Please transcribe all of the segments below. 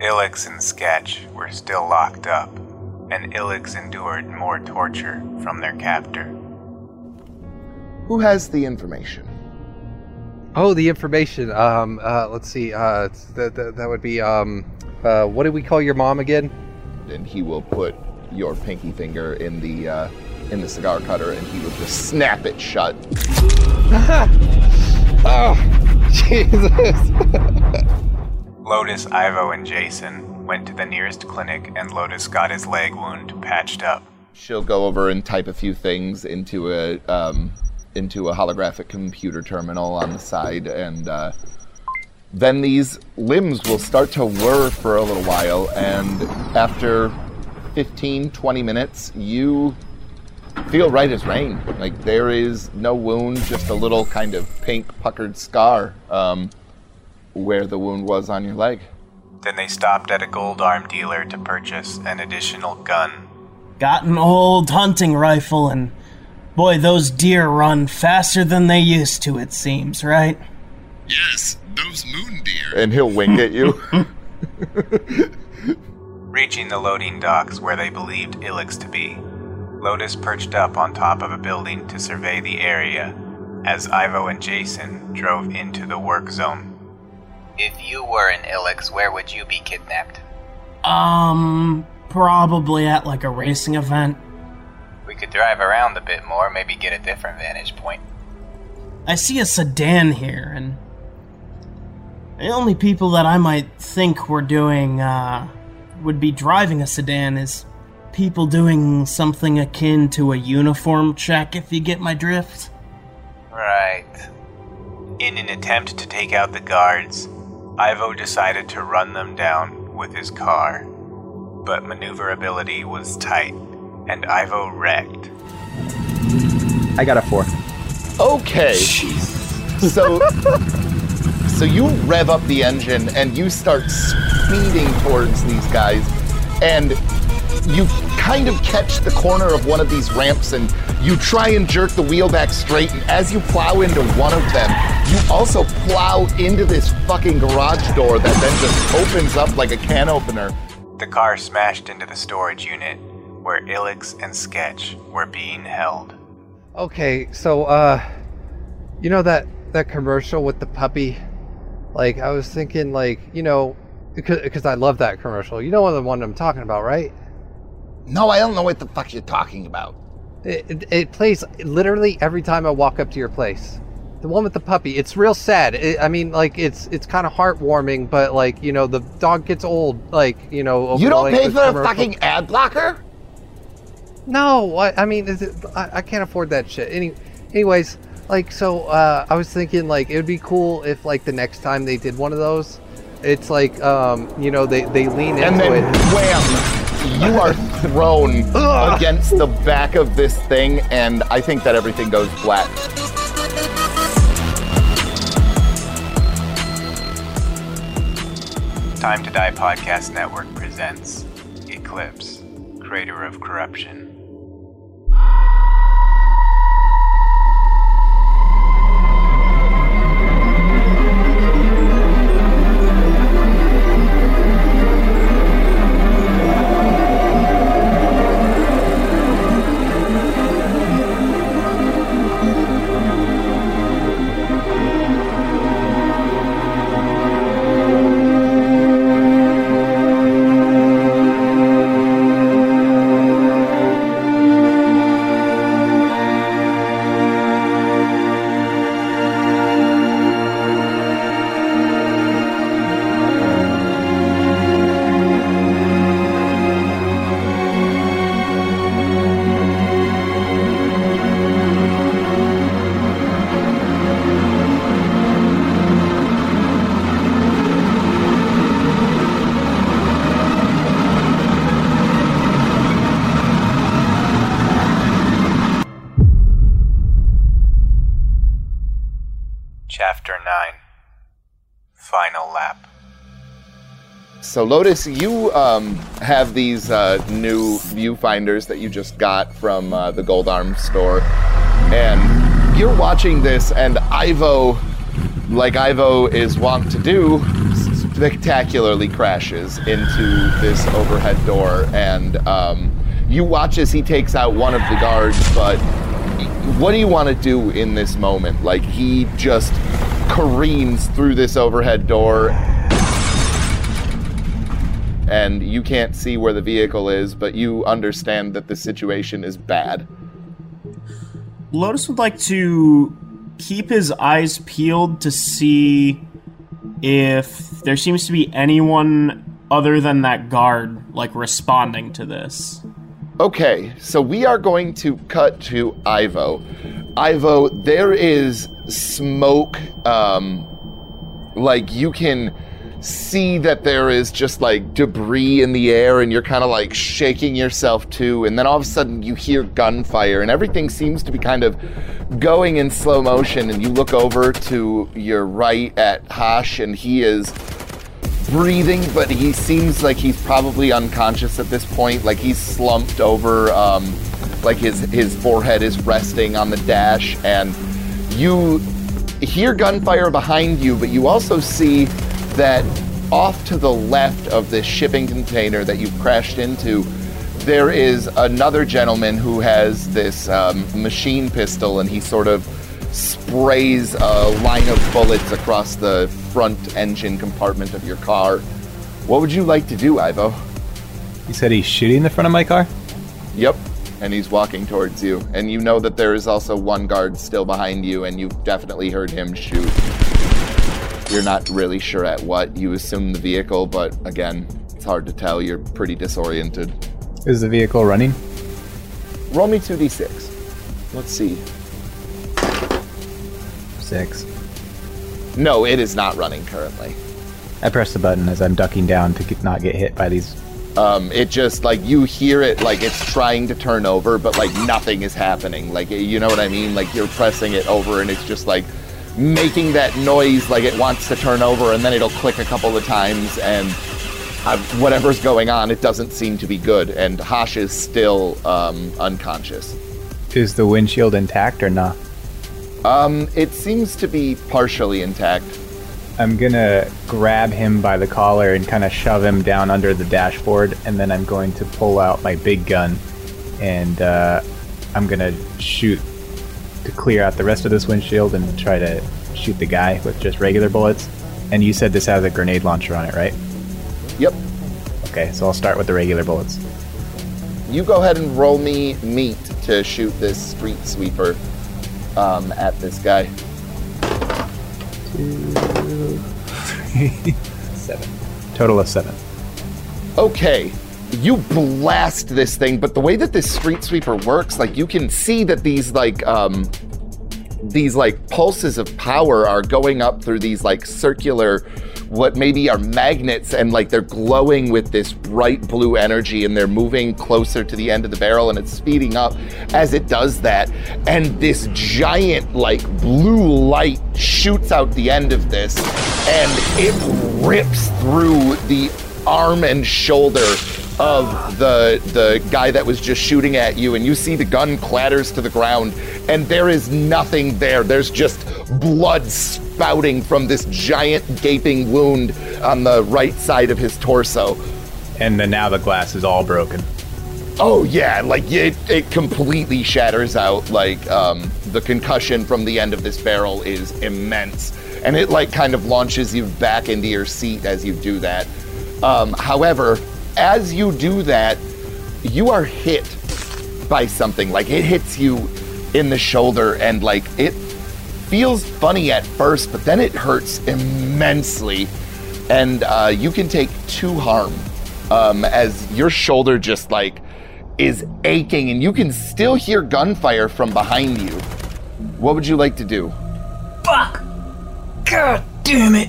Illex and Sketch were still locked up, and Illex endured more torture from their captor. Who has the information? Oh, the information. Um, uh, let's see. Uh, that, that, that would be. Um, uh, what do we call your mom again? And he will put your pinky finger in the uh, in the cigar cutter, and he will just snap it shut. oh, Jesus. Lotus, Ivo, and Jason went to the nearest clinic, and Lotus got his leg wound patched up. She'll go over and type a few things into a um, into a holographic computer terminal on the side, and uh, then these limbs will start to whir for a little while, and after 15, 20 minutes, you feel right as rain. Like there is no wound, just a little kind of pink puckered scar um, where the wound was on your leg. Then they stopped at a gold arm dealer to purchase an additional gun. Got an old hunting rifle, and boy, those deer run faster than they used to, it seems, right? Yes, those moon deer. And he'll wink at you. Reaching the loading docks where they believed Illex to be, Lotus perched up on top of a building to survey the area as Ivo and Jason drove into the work zone. If you were an Illex, where would you be kidnapped? Um, probably at like a racing event. We could drive around a bit more, maybe get a different vantage point. I see a sedan here, and the only people that I might think were doing, uh, would be driving a sedan is people doing something akin to a uniform check, if you get my drift. Right. In an attempt to take out the guards, Ivo decided to run them down with his car. But maneuverability was tight, and Ivo wrecked. I got a four. Okay. So, so you rev up the engine and you start speeding towards these guys, and you kind of catch the corner of one of these ramps and you try and jerk the wheel back straight. And as you plow into one of them, you also plow into this fucking garage door that then just opens up like a can opener. The car smashed into the storage unit where Illex and Sketch were being held. Okay, so uh, you know that that commercial with the puppy? Like I was thinking, like you know, because because I love that commercial. You know the one I'm talking about, right? No, I don't know what the fuck you're talking about. It, it, it plays literally every time I walk up to your place. The one with the puppy. It's real sad. It, I mean, like it's it's kind of heartwarming, but like you know, the dog gets old. Like you know, over You don't pay for a fucking ad blocker? No, I, I mean, I, I can't afford that shit. Any, anyways, like, so uh, I was thinking, like, it would be cool if, like, the next time they did one of those, it's like, um, you know, they, they lean And into then it. wham! You are thrown against the back of this thing, and I think that everything goes flat. Time to Die Podcast Network presents Eclipse, Crater of Corruption. Lotus, you um, have these uh, new viewfinders that you just got from uh, the Gold Arm store, and you're watching this, and Ivo, like Ivo is wont to do, spectacularly crashes into this overhead door, and um, you watch as he takes out one of the guards. But what do you want to do in this moment? Like he just careens through this overhead door. And you can't see where the vehicle is, but you understand that the situation is bad. Lotus would like to keep his eyes peeled to see if there seems to be anyone other than that guard like responding to this. Okay, so we are going to cut to Ivo. Ivo, there is smoke. Um, like you can see that there is just like debris in the air, and you're kind of like shaking yourself too. And then all of a sudden, you hear gunfire, and everything seems to be kind of going in slow motion. And you look over to your right at Hash, and he is breathing, but he seems like he's probably unconscious at this point. Like he's slumped over, um, like his his forehead is resting on the dash, and you hear gunfire behind you, but you also see that off to the left of this shipping container that you've crashed into, there is another gentleman who has this um, machine pistol, and he sort of sprays a line of bullets across the front engine compartment of your car. What would you like to do, Ivo? He said he's shooting the front of my car? Yep. And he's walking towards you. And you know that there is also one guard still behind you, and you've definitely heard him shoot. You're not really sure at what. You assume the vehicle, but again, it's hard to tell. You're pretty disoriented. Is the vehicle running? Roll me 2d6. Let's see. Six. No, it is not running currently. I press the button as I'm ducking down to get, not get hit by these. Um, it just like you hear it like it's trying to turn over, but like nothing is happening. Like you know what I mean? Like you're pressing it over, and it's just like making that noise like it wants to turn over, and then it'll click a couple of times, and uh, whatever's going on, it doesn't seem to be good. And Hash is still um, unconscious. Is the windshield intact or not? Um, it seems to be partially intact. I'm gonna grab him by the collar and kind of shove him down under the dashboard, and then I'm going to pull out my big gun, and uh, I'm gonna shoot to clear out the rest of this windshield and try to shoot the guy with just regular bullets. And you said this has a grenade launcher on it, right? Yep. Okay, so I'll start with the regular bullets. You go ahead and roll me meat to shoot this street sweeper um, at this guy. Seven. Total of seven. okay, you blast this thing, but the way that this street sweeper works, like you can see that these like um these like pulses of power are going up through these like circular what maybe are magnets and like they're glowing with this bright blue energy and they're moving closer to the end of the barrel and it's speeding up as it does that. And this giant like blue light shoots out the end of this and it rips through the arm and shoulder of the the guy that was just shooting at you and you see the gun clatters to the ground and there is nothing there there's just blood spouting from this giant gaping wound on the right side of his torso And then now the glass is all broken. Oh yeah, like it, it completely shatters out. Like um, the concussion from the end of this barrel is immense, and it like kind of launches you back into your seat as you do that. Um, however, as you do that, you are hit by something. Like it hits you in the shoulder, and like it feels funny at first, but then it hurts immensely, and uh, you can take two harm um, as your shoulder just like is aching, and you can still hear gunfire from behind you. What would you like to do? Fuck! God damn it!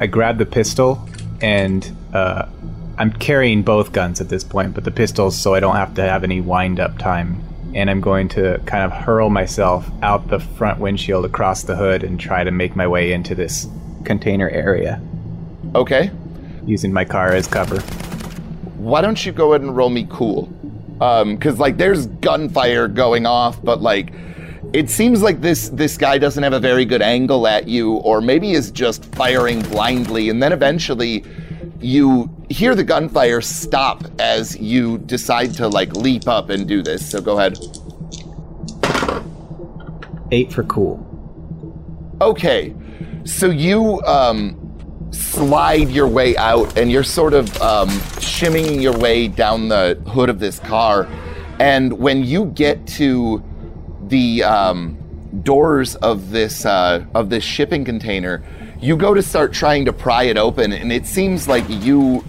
I grab the pistol and uh, I'm carrying both guns at this point, but the pistols so I don't have to have any wind up time. And I'm going to kind of hurl myself out the front windshield across the hood and try to make my way into this container area Okay. using my car as cover. Why don't you go ahead and roll me cool? Um, cause like there's gunfire going off, but like it seems like this this guy doesn't have a very good angle at you, or maybe is just firing blindly, and then eventually you hear the gunfire stop as you decide to like leap up and do this. So go ahead. Eight for cool. Okay, so you um, slide your way out, and you're sort of um, shimmying your way down the hood of this car. And when you get to the um, doors of this uh, of this shipping container, you go to start trying to pry it open, and it seems like you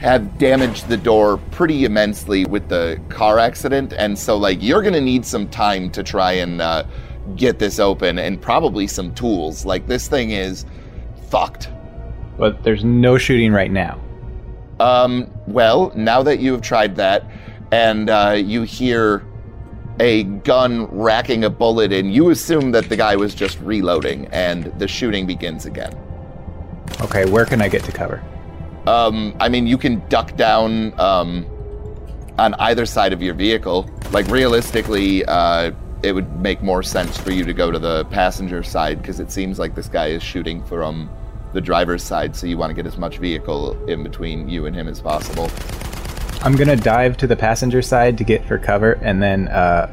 have damaged the door pretty immensely with the car accident, and so like you're gonna need some time to try and uh, get this open, and probably some tools. Like this thing is fucked. But there's no shooting right now. Um, well, now that you have tried that, and uh, you hear a gun racking a bullet in, you assume that the guy was just reloading, and the shooting begins again. Okay, where can I get to cover? Um, I mean, you can duck down um, on either side of your vehicle. Like, realistically, uh, it would make more sense for you to go to the passenger side because it seems like this guy is shooting from the driver's side, so you want to get as much vehicle in between you and him as possible. I'm gonna dive to the passenger side to get for cover, and then uh,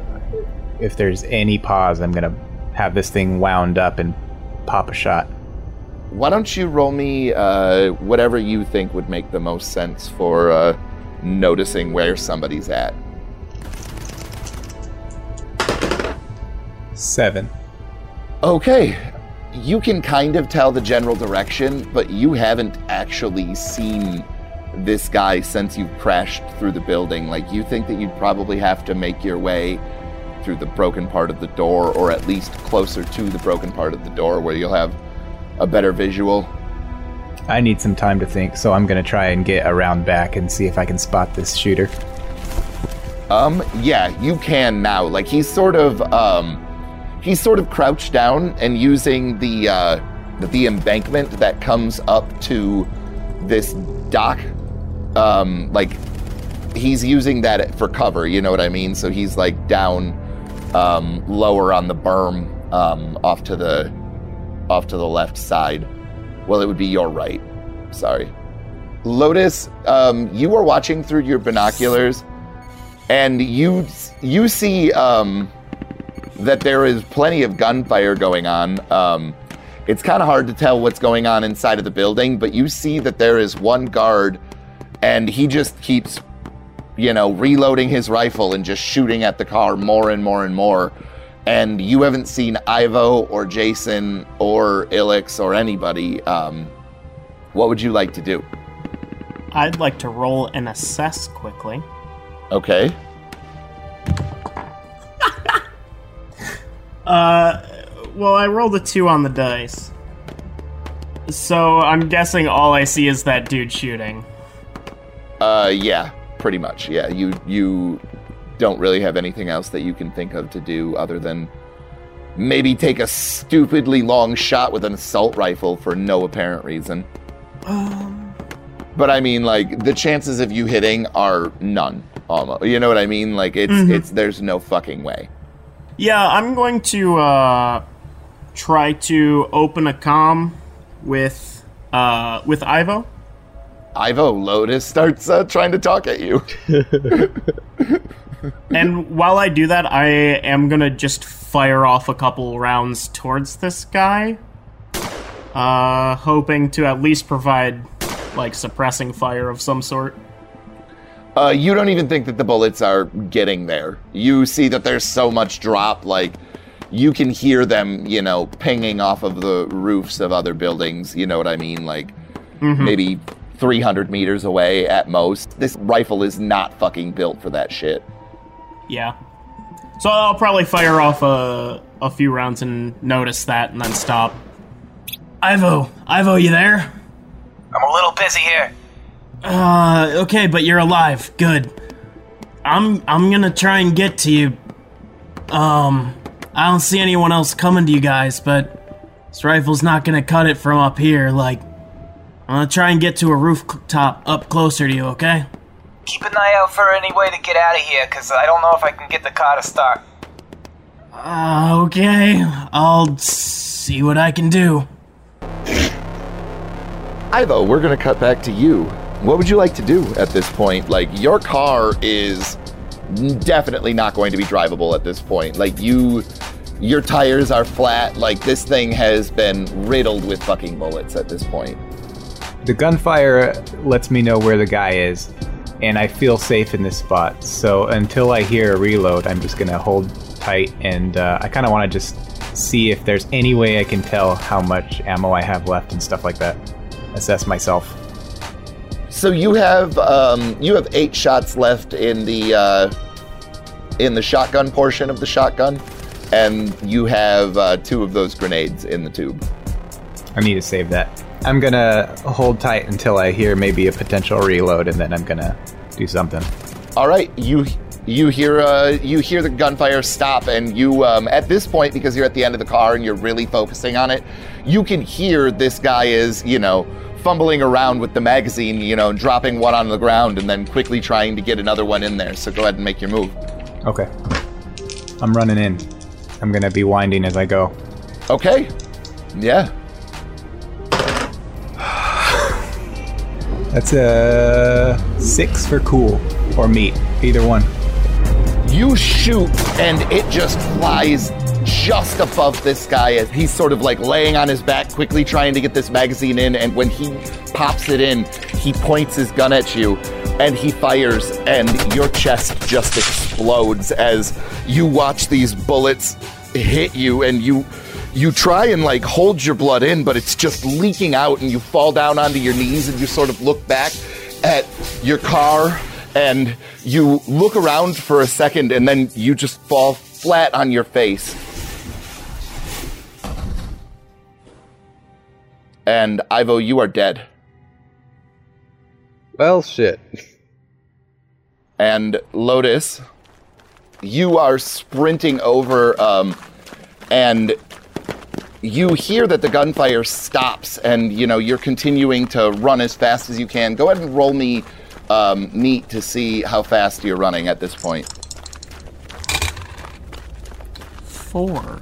if there's any pause, I'm gonna have this thing wound up and pop a shot. Why don't you roll me uh, whatever you think would make the most sense for uh, noticing where somebody's at? Seven. Okay, you can kind of tell the general direction, but you haven't actually seen this guy since you've crashed through the building. Like, you think that you'd probably have to make your way through the broken part of the door, or at least closer to the broken part of the door where you'll have a better visual. I need some time to think, so I'm gonna try and get around back and see if I can spot this shooter. Um, yeah, you can now. Like he's sort of um he's sort of crouched down and using the uh the, the embankment that comes up to this dock. Um like he's using that for cover, you know what I mean? So he's like down um lower on the berm um off to the off to the left side. Well, it would be your right. Sorry. Lotus, um, you are watching through your binoculars, and you you see um, that there is plenty of gunfire going on. Um, it's kind of hard to tell what's going on inside of the building, but you see that there is one guard, and he just keeps, you know, reloading his rifle and just shooting at the car more and more and more. And you haven't seen Ivo or Jason or Illex or anybody. Um, what would you like to do? I'd like to roll and assess quickly. Okay. Uh, well, I rolled a two on the dice. So I'm guessing all I see is that dude shooting. Uh, yeah, pretty much. Yeah, you you don't really have anything else that you can think of to do other than maybe take a stupidly long shot with an assault rifle for no apparent reason. Um, But I mean, like the chances of you hitting are none. Almost, you know what I mean? Like it's Mhm. it's there's no fucking way. yeah, I'm going to uh, try to open a com with uh, with Ivo. Ivo Lotus starts uh, trying to talk at you. And while I do that, I am gonna just fire off a couple rounds towards this guy, uh, hoping to at least provide like suppressing fire of some sort. Uh, you don't even think that the bullets are getting there. You see that there's so much drop, like you can hear them, you know, pinging off of the roofs of other buildings. You know what I mean? Like maybe 300 meters away at most. This rifle is not fucking built for that shit. Yeah. So I'll probably fire off a a few rounds and notice that, and then stop. Ivo, Ivo, you there? I'm a little busy here. Uh, okay, but you're alive. Good. I'm I'm gonna try and get to you. Um, I don't see anyone else coming to you guys, but this rifle's not gonna cut it from up here. Like, I'm gonna try and get to a rooftop up closer to you. Okay? Keep an eye out for any way to get out of here, because I don't know if I can get the car to start. Uh, okay, I'll see what I can do. Ivo, we're gonna cut back to you. What would you like to do at this point? Like, your car is definitely not going to be drivable at this point. Like, you, your tires are flat. Like, this thing has been riddled with fucking bullets at this point. The gunfire lets me know where the guy is, and I feel safe in this spot. So until I hear a reload, I'm just gonna hold tight, and uh, I kind of want to just see if there's any way I can tell how much ammo I have left and stuff like that. Assess myself. So you have um, you have eight shots left in the uh, in the shotgun portion of the shotgun, and you have uh, two of those grenades in the tube. I need to save that. I'm gonna hold tight until I hear maybe a potential reload, and then I'm gonna do something. All right, you you hear uh, you hear the gunfire stop, and you um, at this point because you're at the end of the car and you're really focusing on it, you can hear this guy is you know fumbling around with the magazine, you know, dropping one on the ground and then quickly trying to get another one in there. So go ahead and make your move. Okay. I'm running in. I'm gonna be winding as I go. Okay. Yeah. That's a six for cool or meat, either one. You shoot, and it just flies just above this guy as he's sort of like laying on his back, quickly trying to get this magazine in. And when he pops it in, he points his gun at you and he fires, and your chest just explodes as you watch these bullets hit you, and you. You try and like hold your blood in, but it's just leaking out, and you fall down onto your knees, and you sort of look back at your car, and you look around for a second, and then you just fall flat on your face. And Ivo, you are dead. Well, shit. And Lotus, you are sprinting over, um, and you hear that the gunfire stops, and you know you're continuing to run as fast as you can. Go ahead and roll me um, meat to see how fast you're running at this point. Four.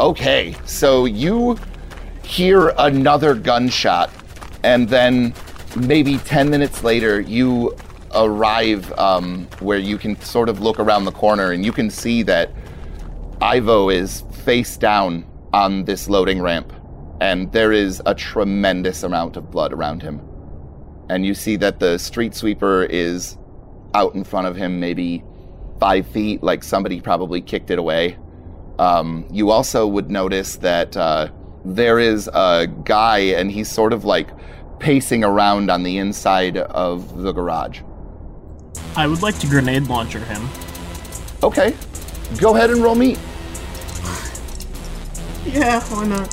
Okay, so you hear another gunshot, and then maybe 10 minutes later, you arrive um, where you can sort of look around the corner and you can see that Ivo is face down on this loading ramp, and there is a tremendous amount of blood around him. And you see that the street sweeper is out in front of him, maybe five feet, like somebody probably kicked it away. Um, you also would notice that uh, there is a guy, and he's sort of like pacing around on the inside of the garage. I would like to grenade launcher him. Okay, go ahead and roll me. Yeah, why not?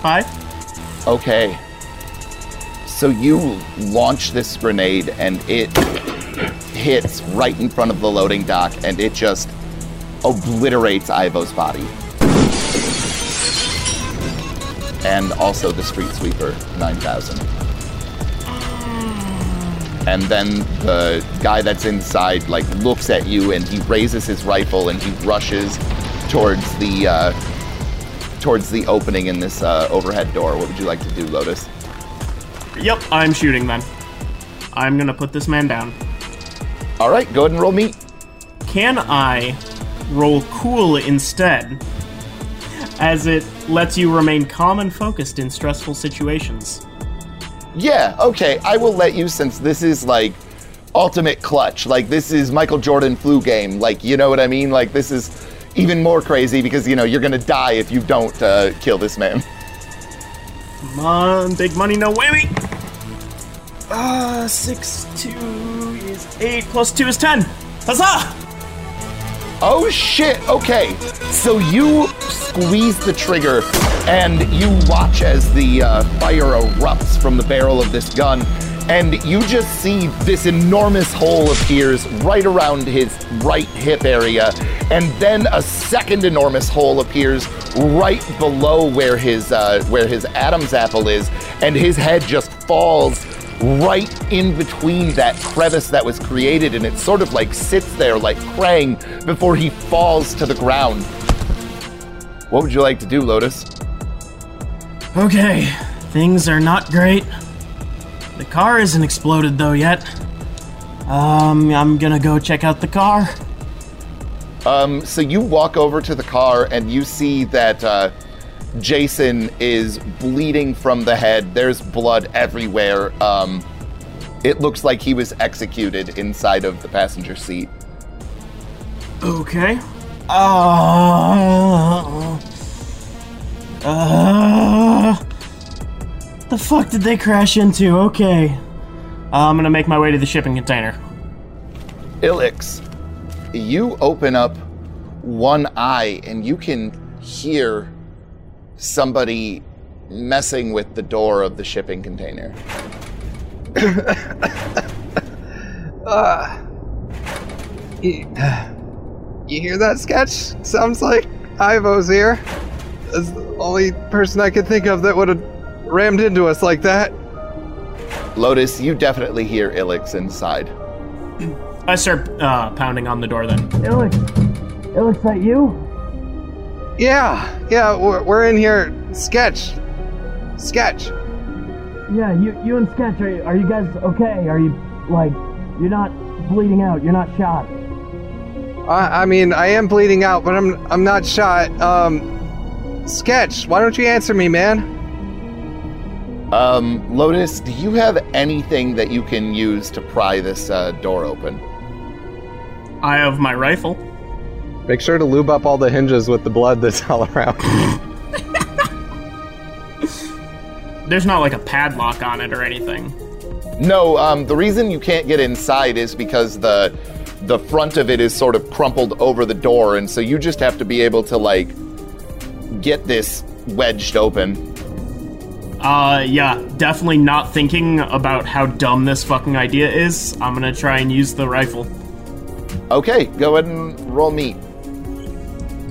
Five? Okay. So you launch this grenade and it hits right in front of the loading dock and it just obliterates Ivo's body. And also the street sweeper 9000. And then the guy that's inside like looks at you and he raises his rifle and he rushes towards the uh, towards the opening in this uh, overhead door. What would you like to do, Lotus? Yep, I'm shooting then. I'm gonna put this man down. All right, go ahead and roll me. Can I roll cool instead? As it lets you remain calm and focused in stressful situations. Yeah, okay, I will let you since this is like ultimate clutch. Like this is Michael Jordan flu game. Like you know what I mean? Like this is even more crazy because you know you're gonna die if you don't uh, kill this man. Come on, big money, no whammy. Uh, six two is eight plus two is ten. Huzzah! Oh shit, okay. So you squeeze the trigger and you watch as the uh, fire erupts from the barrel of this gun, and you just see this enormous hole appears right around his right hip area, and then a second enormous hole appears right below where his uh, where his Adam's apple is, and his head just falls right in between that crevice that was created, and it sort of like sits there like Krang before he falls to the ground. What would you like to do, Lotus? Okay, things are not great. The car isn't exploded though yet. Um, I'm gonna go check out the car. Um, so you walk over to the car and you see that uh, Jason is bleeding from the head. There's blood everywhere. Um, it looks like he was executed inside of the passenger seat. Okay. Uh, uh, the fuck did they crash into? Okay. Uh, I'm gonna make my way to the shipping container. Illex, you open up one eye and you can hear somebody messing with the door of the shipping container. Uh, you, you hear that sketch? Sounds like Ivo's here. That's the only person I could think of that would have rammed into us like that. Lotus, you definitely hear Illex inside. I start uh, pounding on the door then. Illex, Illex, that you? Yeah, yeah, we're, we're in here. Sketch. Sketch. Yeah, you, you and Sketch, are, are you guys okay? Are you, like, you're not bleeding out, you're not shot? I, I mean, I am bleeding out, but I'm I'm not shot. Um, Sketch, why don't you answer me, man? Um, Lotus, do you have anything that you can use to pry this uh, door open? I have my rifle. Make sure to lube up all the hinges with the blood that's all around. There's not like a padlock on it or anything. No, um, the reason you can't get inside is because the the front of it is sort of crumpled over the door, and so you just have to be able to like get this wedged open. Uh, yeah, definitely not thinking about how dumb this fucking idea is. I'm gonna try and use the rifle. Okay, go ahead and roll meat.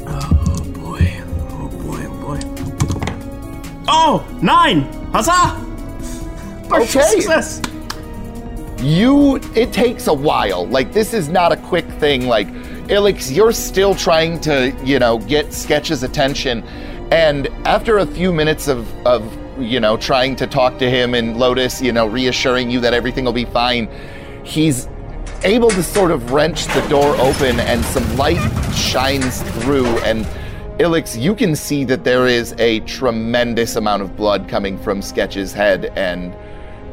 Oh boy, oh boy, oh boy. Oh, nine! Huzzah! Partial Okay. success! You, it takes a while. Like this is not a quick thing. Like Illex, you're still trying to, you know, get Sketch's attention, and after a few minutes of of you know trying to talk to him and Lotus, you know, reassuring you that everything will be fine, he's able to sort of wrench the door open and some light shines through and Illex, you can see that there is a tremendous amount of blood coming from Sketch's head and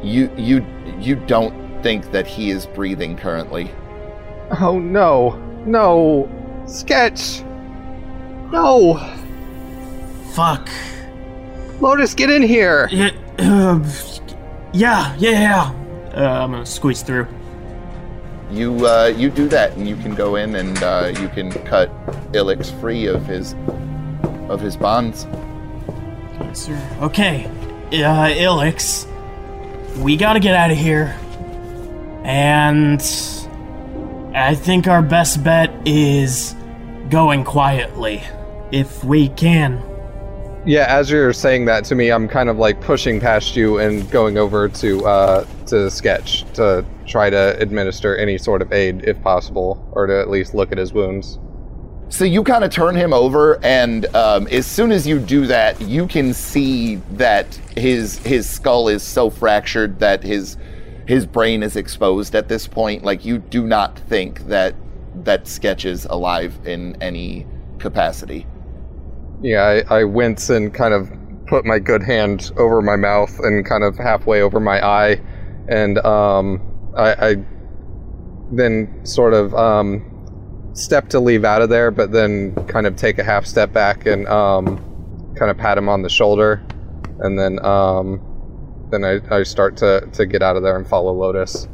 you you you don't think that he is breathing currently. oh no, no, Sketch. No, Fuck. Lotus, get in here. Yeah, uh, yeah, yeah, yeah. Uh, I'm gonna squeeze through. You uh, you do that and you can go in and uh, you can cut Illex free of his of his bonds. Yes, sir. Okay, uh, Illex, we gotta get out of here. And I think our best bet is going quietly, if we can. Yeah, as you're saying that to me, I'm kind of like pushing past you and going over to uh, to Sketch to try to administer any sort of aid if possible, or to at least look at his wounds. So you kind of turn him over, and um, as soon as you do that, you can see that his his skull is so fractured that his his brain is exposed at this point. Like you do not think that that Sketch is alive in any capacity. Yeah, I, I wince and kind of put my good hand over my mouth and kind of halfway over my eye, and um, I, I then sort of um, step to leave out of there, but then kind of take a half step back and um, kind of pat him on the shoulder, and then um, then I, I start to, to get out of there and follow Lotus.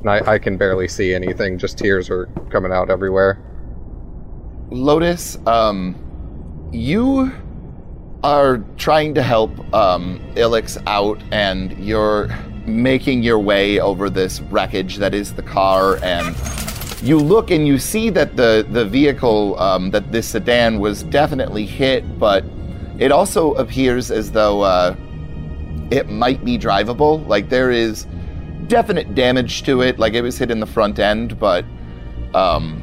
And I, I can barely see anything; just tears are coming out everywhere. Lotus, um, you are trying to help um, Illex out, and you're making your way over this wreckage that is the car, and you look and you see that the the vehicle, um, that this sedan was definitely hit, but it also appears as though uh, it might be drivable. Like there is definite damage to it. Like it was hit in the front end, but um,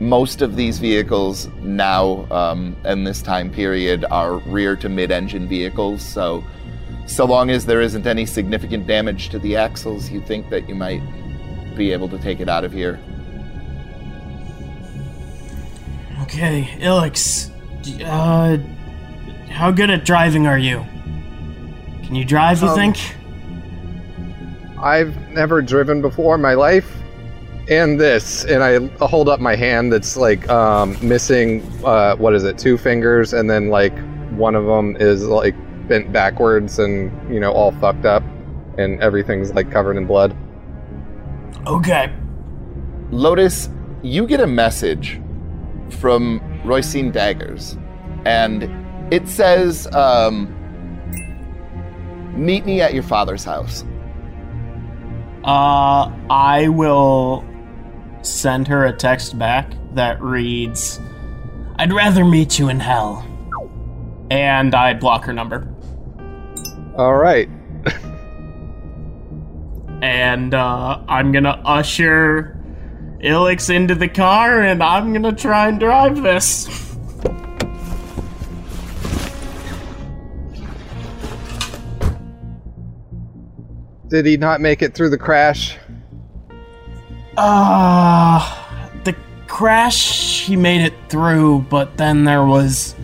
most of these vehicles now um, in this time period are rear to mid-engine vehicles. So, so long as there isn't any significant damage to the axles, you think that you might be able to take it out of here. Okay, Illex. Uh, how good at driving are you? Can you drive, you Um, think? I've never driven before in my life, and this, and I hold up my hand that's like um, missing. Uh, what is it? Two fingers, and then like one of them is like bent backwards and you know all fucked up, and everything's like covered in blood. Okay. Lotus, you get a message from Roycine Daggers, and it says, um, "Meet me at your father's house." Uh, I will send her a text back that reads, I'd rather meet you in hell. And I block her number. All right. And, uh, I'm gonna usher Illex into the car and I'm gonna try and drive this. Did he not make it through the crash? Uh, the crash, he made it through, but then there was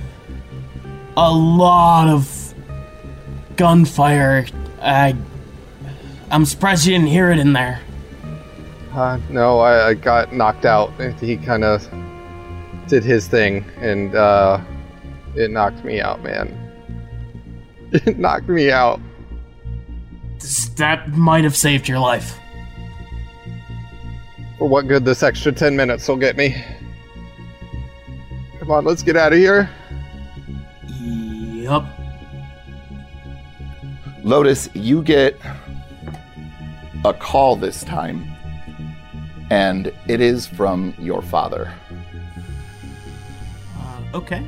a lot of gunfire. I, I'm surprised you didn't hear it in there. Uh, no, I, I got knocked out. He kind of did his thing, and uh, it knocked me out, man. It knocked me out. That might have saved your life. For what good this extra 10 minutes will get me. Come on, let's get out of here. Yup. Lotus, you get a call this time, and it is from your father. Uh, okay.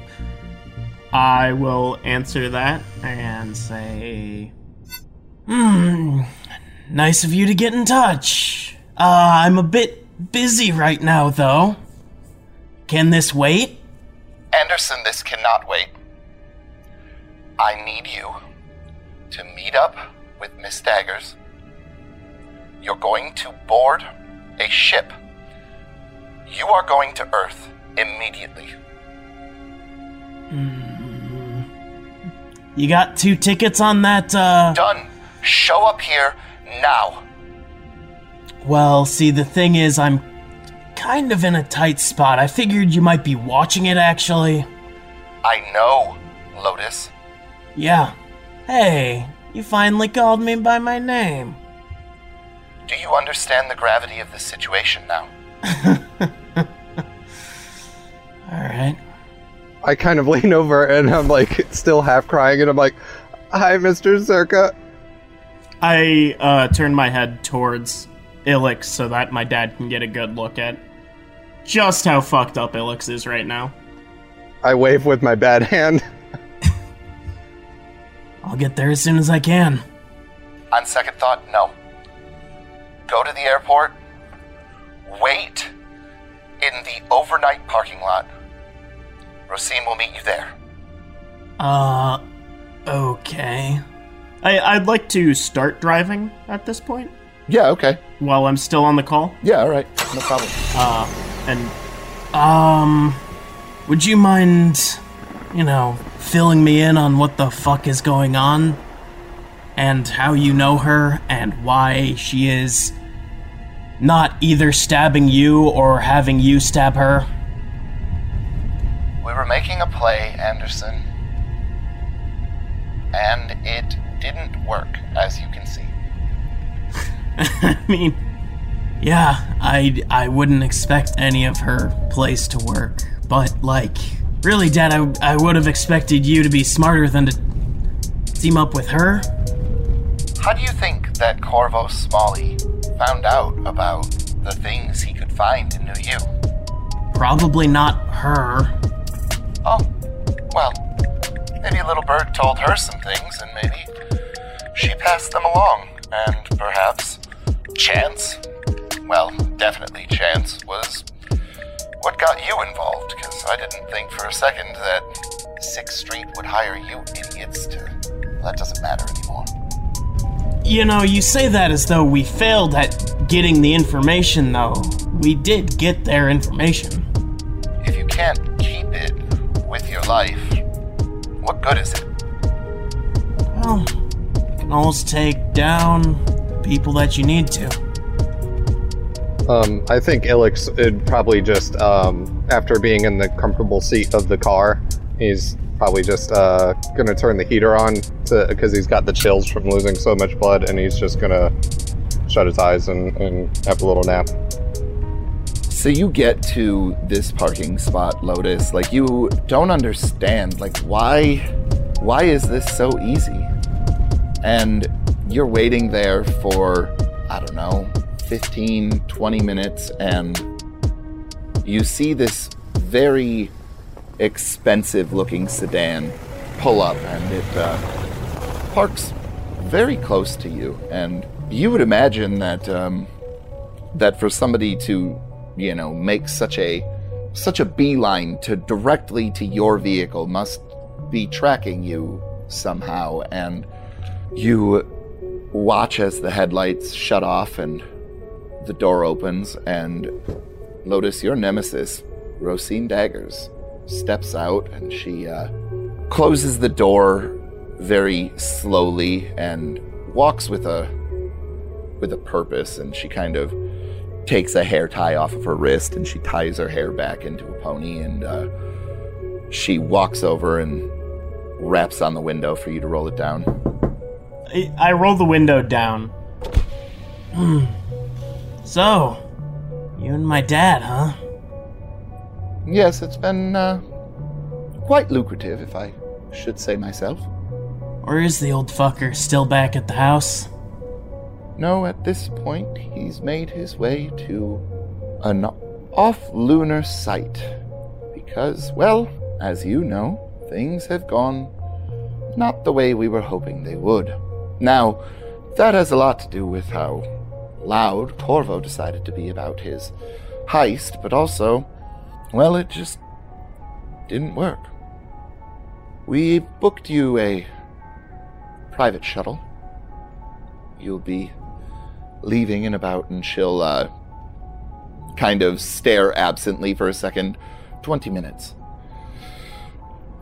I will answer that and say, Hmm, nice of you to get in touch. Uh, I'm a bit busy right now, though. Can this wait? Anderson, this cannot wait. I need you to meet up with Miss Daggers. You're going to board a ship. You are going to Earth immediately. You got two tickets on that, uh. Done. Show up here now. Well, see, the thing is, I'm kind of in a tight spot. I figured you might be watching it, actually. I know, Lotus. Yeah. Hey, you finally called me by my name. Do you understand the gravity of this situation now? Alright. I kind of lean over and I'm like still half crying, and I'm like, Hi, Mr. Zerka. I uh, turn my head towards Illex so that my dad can get a good look at just how fucked up Illex is right now. I wave with my bad hand. I'll get there as soon as I can. On second thought, no. Go to the airport. Wait in the overnight parking lot. Rosine will meet you there. Uh, okay. I, I'd like to start driving at this point Yeah, okay. while I'm still on the call. Yeah, all right. No problem. Uh, and, um, would you mind, you know, filling me in on what the fuck is going on? And how you know her, and why she is not either stabbing you or having you stab her? We were making a play, Anderson. And it didn't work, as you can see. I mean, yeah, I I wouldn't expect any of her place to work, but like, really, Dad, I I would have expected you to be smarter than to team up with her. How do you think that Corvo Smalley found out about the things he could find in New U? Probably not her. Oh, well, maybe Little Bird told her some things, and maybe she passed them along, and perhaps chance, well, definitely chance, was what got you involved, because I didn't think for a second that 6th Street would hire you idiots to. That doesn't matter anymore. You know, you say that as though we failed at getting the information, though. We did get their information. If you can't keep it with your life, what good is it? Well, you can always take down people that you need to. Um, I think Illex would probably just, um, after being in the comfortable seat of the car, he's probably just uh, gonna turn the heater on because he's got the chills from losing so much blood, and he's just gonna shut his eyes and, and have a little nap. So you get to this parking spot, Lotus. Like you don't understand. Like why why is this so easy? And you're waiting there for I don't know, 15, 20 minutes and you see this very expensive looking sedan pull up and it uh, parks very close to you. And you would imagine that um, that for somebody to you know make such a such a beeline to directly to your vehicle must be tracking you somehow and you watch as the headlights shut off and the door opens and Lotus your nemesis Rosine Daggers steps out and she uh, closes the door very slowly and walks with a with a purpose and she kind of takes a hair tie off of her wrist and she ties her hair back into a pony and uh, she walks over and raps on the window for you to roll it down. I, rolled the window down. Hmm. So, you and my dad, huh? Yes, it's been uh, quite lucrative, if I should say myself. Or is the old fucker still back at the house? No, at this point, he's made his way to an off lunar site. Because, well, as you know, things have gone not the way we were hoping they would. Now, that has a lot to do with how loud Torvo decided to be about his heist, but also, well, it just didn't work. We booked you a private shuttle. You'll be leaving in about, and she'll uh, kind of stare absently for a second 20 minutes.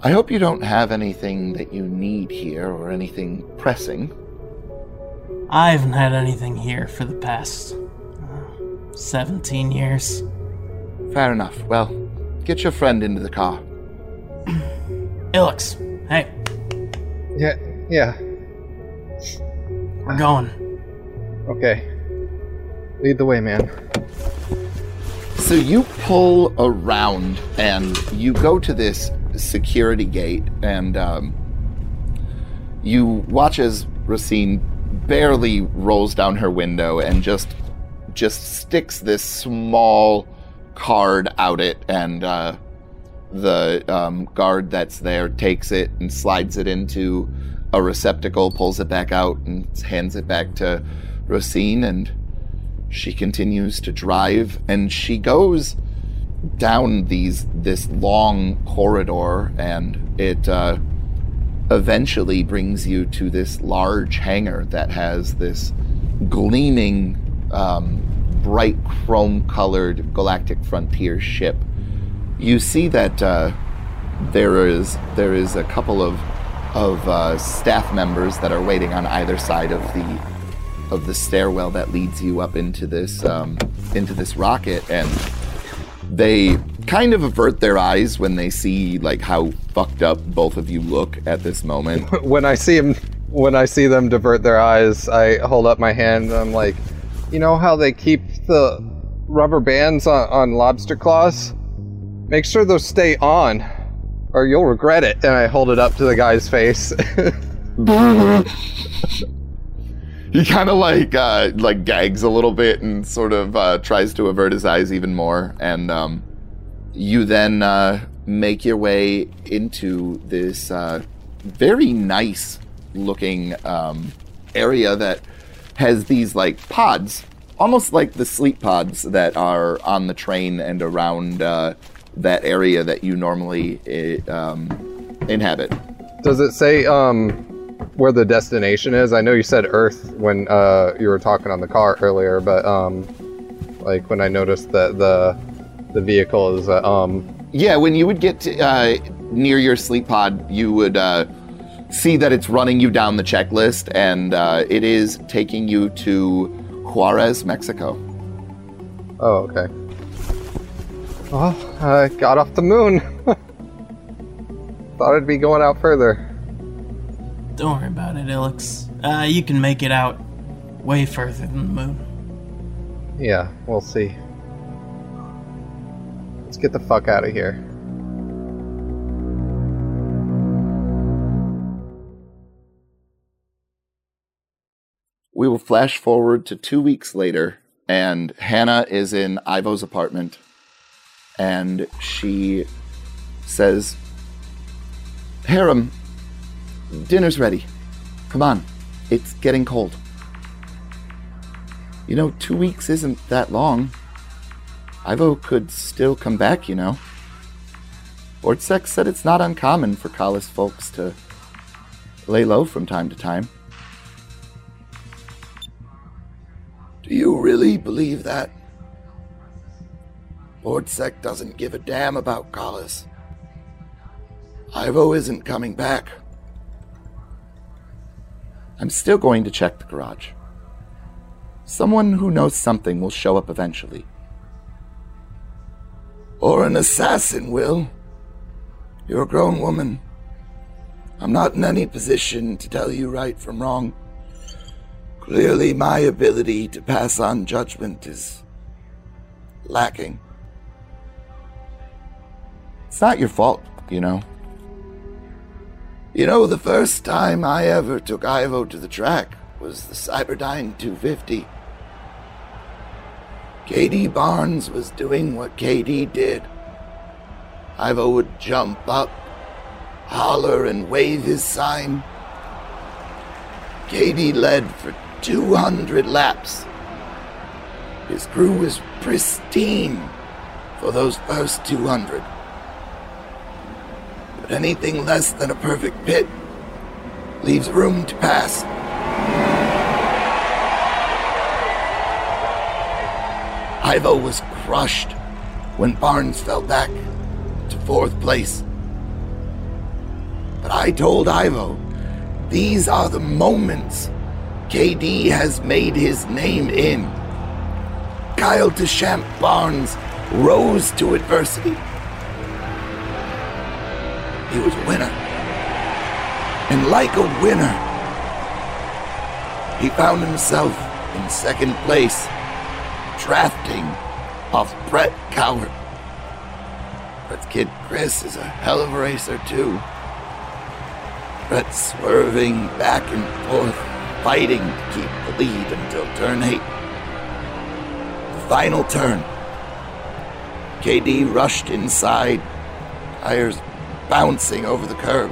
I hope you don't have anything that you need here or anything pressing. I haven't had anything here for the past uh, 17 years. Fair enough. Well, get your friend into the car. Illex, hey, Yeah, yeah, we're going. okay. Lead the way, man. So you pull around and you go to this security gate, and um, you watch as Racine barely rolls down her window and just just sticks this small card out it, and uh, the um, guard that's there takes it and slides it into a receptacle, pulls it back out, and hands it back to Racine, and she continues to drive, and she goes down these this long corridor, and it uh, eventually brings you to this large hangar that has this gleaming, um, bright chrome-colored Galactic Frontier ship. You see that uh, there is there is a couple of of uh, staff members that are waiting on either side of the of the stairwell that leads you up into this um, into this rocket, and they kind of avert their eyes when they see like how fucked up both of you look at this moment. When I see him, when I see them divert their eyes, I hold up my hand and I'm like, you know how they keep the rubber bands on, on lobster claws? Make sure those stay on, or you'll regret it. And I hold it up to the guy's face. he kind of like uh, like gags a little bit and sort of uh, tries to avert his eyes even more, and um, you then uh, make your way into this uh, very nice looking um, area that has these like pods almost like the sleep pods that are on the train and around uh, that area that you normally uh, um, inhabit. Does it say um, where the destination is? I know you said Earth when uh, you were talking on the car earlier, but um, like when I noticed that the the vehicle is uh, um, Yeah, when you would get to, uh, near your sleep pod, you would uh, see that it's running you down the checklist, and uh, it is taking you to Juarez, Mexico. Oh, okay. Well, I got off the moon. Thought I'd be going out further. Don't worry about it, Illex. Uh, you can make it out way further than the moon. Yeah, we'll see. Let's get the fuck out of here. We will flash forward to two weeks later, and Hannah is in Ivo's apartment, and she says, Harem, dinner's ready. Come on, it's getting cold. You know, two weeks isn't that long. Ivo could still come back, you know. Ortsek said it's not uncommon for Kalis folks to lay low from time to time. Do you really believe that? Lord Sec doesn't give a damn about Kalis. Ivo isn't coming back. I'm still going to check the garage. Someone who knows something will show up eventually. Or an assassin will. You're a grown woman. I'm not in any position to tell you right from wrong. Clearly, my ability to pass on judgment is lacking. It's not your fault, you know. You know, the first time I ever took Ivo to the track was the Cyberdyne 250. KD Barnes was doing what KD did. Ivo would jump up, holler, and wave his sign. KD led for 200 laps. His crew was pristine for those first 200. Anything less than a perfect pit leaves room to pass. Ivo was crushed when Barnes fell back to fourth place. But I told Ivo, these are the moments KD has made his name in. Kyle Deschamps Barnes rose to adversity. He was a winner. And like a winner, he found himself in second place, drafting off Brett Coward. Brett's kid Chris is a hell of a racer, too. Brett swerving back and forth, fighting to keep the lead until turn eight. The final turn. KD rushed inside, tires bouncing over the curb.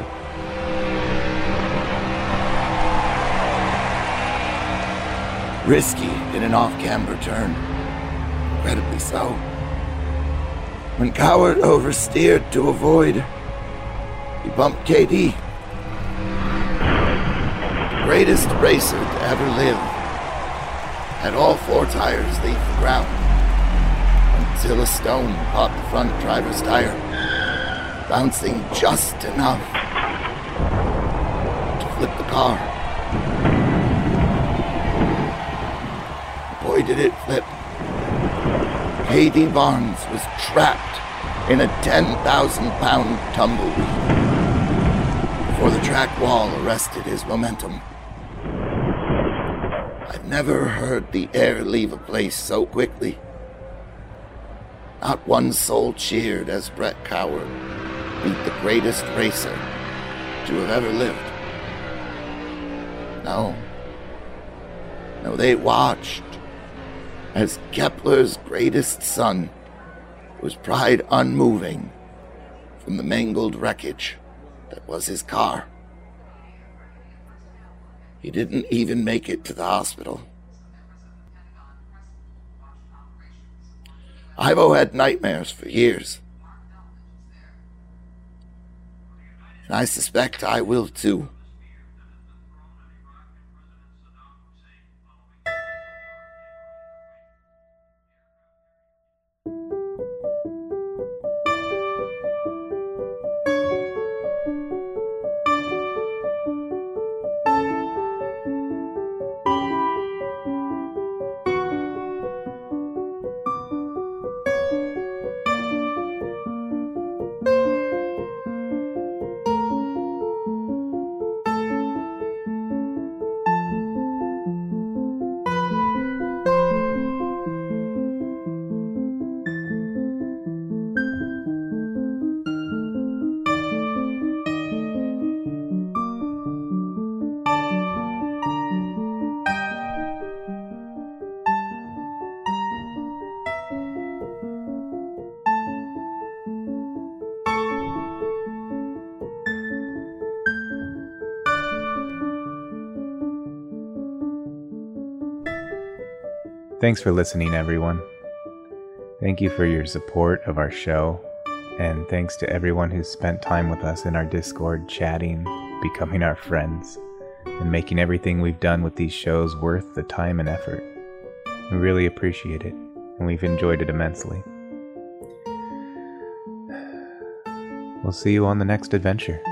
Risky in an off camber turn. Incredibly so. When Coward oversteered to avoid, he bumped KD. The greatest racer to ever live. Had all four tires leave the ground until a stone caught the front driver's tire, bouncing just enough to flip the car. Boy, did it flip. KD Barnes was trapped in a 10,000 pound tumbleweed before the track wall arrested his momentum. I've never heard the air leave a place so quickly. Not one soul cheered as Brett Coward beat the greatest racer to have ever lived. No. No, they watched as Kepler's greatest son was pried unmoving from the mangled wreckage that was his car. He didn't even make it to the hospital. Ivo had nightmares for years. And I suspect I will too. Thanks for listening, everyone. Thank you for your support of our show, and thanks to everyone who's spent time with us in our Discord chatting, becoming our friends, and making everything we've done with these shows worth the time and effort. We really appreciate it, and we've enjoyed it immensely. We'll see you on the next adventure.